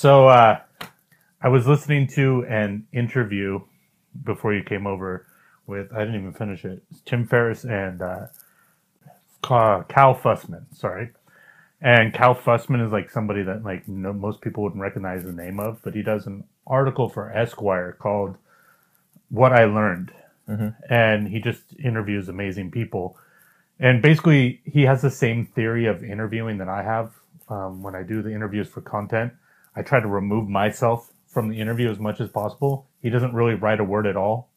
So uh, I was listening to an interview before you came over with, I didn't even finish it, Tim Ferriss and uh, Cal Fussman, sorry. And Cal Fussman is like somebody that like no, most people wouldn't recognize the name of, but he does an article for Esquire called "What I Learned," and he just interviews amazing people. And basically, he has the same theory of interviewing that I have. Um, when I do the interviews for content, I try to remove myself from the interview as much as possible. He doesn't really write a word at all;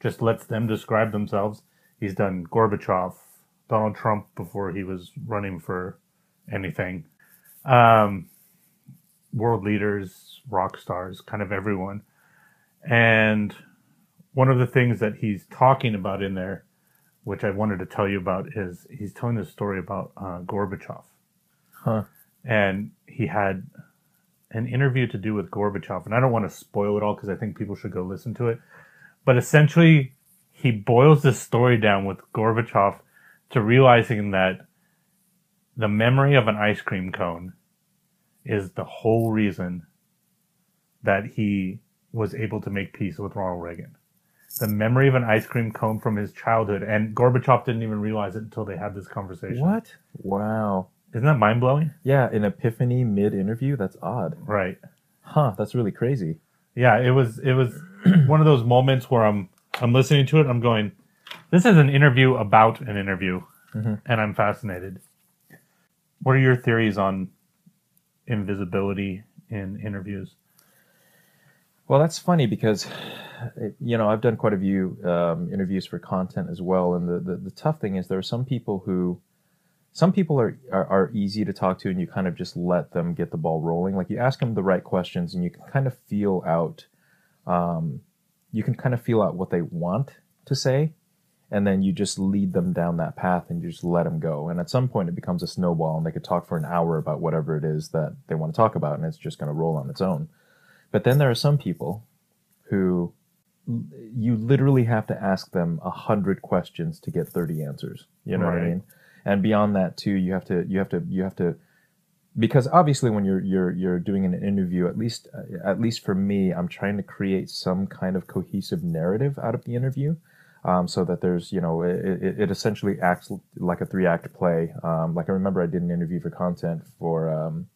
just lets them describe themselves. He's done Gorbachev, Donald Trump before he was running for anything. Um, world leaders, rock stars, kind of everyone. And one of the things that he's talking about in there, which I wanted to tell you about, is he's telling this story about uh, Gorbachev. Huh. And he had an interview to do with Gorbachev. And I don't want to spoil it all because I think people should go listen to it. But essentially, he boils this story down with Gorbachev to realizing that the memory of an ice cream cone is the whole reason that he was able to make peace with Ronald Reagan. The memory of an ice cream cone from his childhood, and Gorbachev didn't even realize it until they had this conversation. What? Wow. Isn't that mind blowing? Yeah, an epiphany mid interview? That's odd. Right. Huh, that's really crazy. Yeah, it was it was one of those moments where I'm I'm listening to it, I'm going, this is an interview about an interview, Mhm. and I'm fascinated. What are your theories on invisibility in interviews? Well, that's funny because, you know, I've done quite a few um, interviews for content as well. And the, the, the tough thing is there are some people who, some people are, are, are easy to talk to and you kind of just let them get the ball rolling. Like you ask them the right questions and you can kind of feel out, um, you can kind of feel out what they want to say. And then you just lead them down that path and you just let them go. And at some point it becomes a snowball and they could talk for an hour about whatever it is that they want to talk about and it's just going to roll on its own. But then there are some people who you literally have to ask them a hundred questions to get 30 answers. You know what I mean? And beyond that too, you have to, you have to, you have to, because obviously when you're, you're, you're doing an interview, at least, uh, at least for me, I'm trying to create some kind of cohesive narrative out of the interview. Um, so that there's, you know, it, it, it essentially acts like a three act play. Um, like I remember I did an interview for content for, um,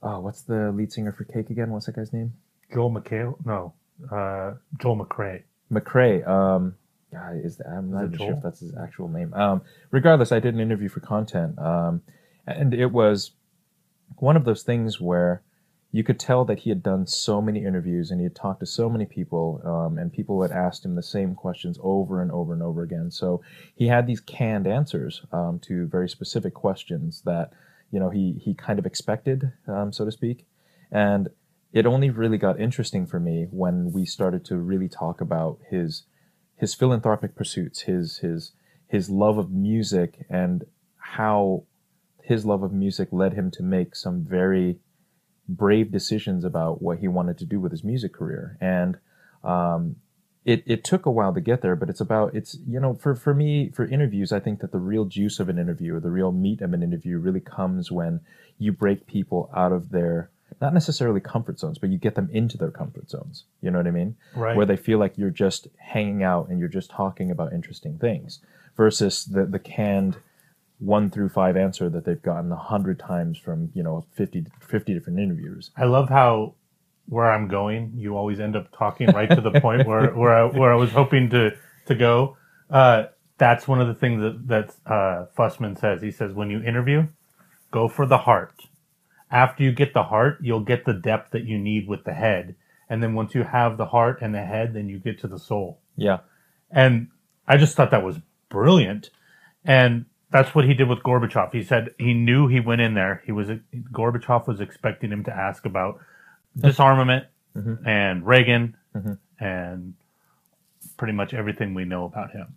oh, what's the lead singer for Cake again? What's that guy's name? Joel McHale? No, uh, Joel McCrea. McCrea. God, is I'm not even sure if that's his actual name. Um, regardless, I did an interview for content, um, and it was one of those things where you could tell that he had done so many interviews and he had talked to so many people, um, and people had asked him the same questions over and over and over again. So he had these canned answers um, to very specific questions that you know he he kind of expected, um, so to speak, and it only really got interesting for me when we started to really talk about his his philanthropic pursuits, his his his love of music, and how his love of music led him to make some very brave decisions about what he wanted to do with his music career. And um, it it took a while to get there, but it's about it's you know for for me for interviews, I think that the real juice of an interview or the real meat of an interview really comes when you break people out of their not necessarily comfort zones, but you get them into their comfort zones. You know what I mean? Right. Where they feel like you're just hanging out and you're just talking about interesting things versus the the canned one through five answer that they've gotten a hundred times from you know 50, 50 different interviewers. I love how where I'm going, you always end up talking right to the point where where I, where I was hoping to to go. Uh, that's one of the things that that uh, Fussman says. He says when you interview, go for the heart. After you get the heart, you'll get the depth that you need with the head, and then once you have the heart and the head, then you get to the soul. Yeah, And I just thought that was brilliant. And that's what he did with Gorbachev. He said he knew he went in there. He was Gorbachev was expecting him to ask about mm-hmm. disarmament mm-hmm. and Reagan mm-hmm. and pretty much everything we know about him.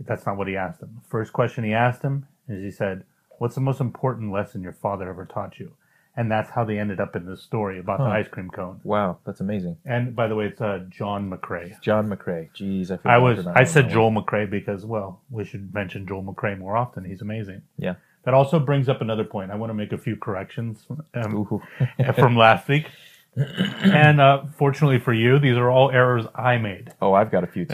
That's not what he asked him. The first question he asked him is he said, "What's the most important lesson your father ever taught you?" And that's how they ended up in this story about the Huh. ice cream cone. wow, that's amazing. And by the way, it's uh, John McCrea. John McCrea. Jeez, I feel I bad was for not I knowing said that Joel one. McCrea because well, we should mention Joel McRae more often. He's amazing. Yeah. That also brings up another point. I want to make a few corrections um, Ooh. from last week. and uh, fortunately for you, these are all errors I made. Oh, I've got a few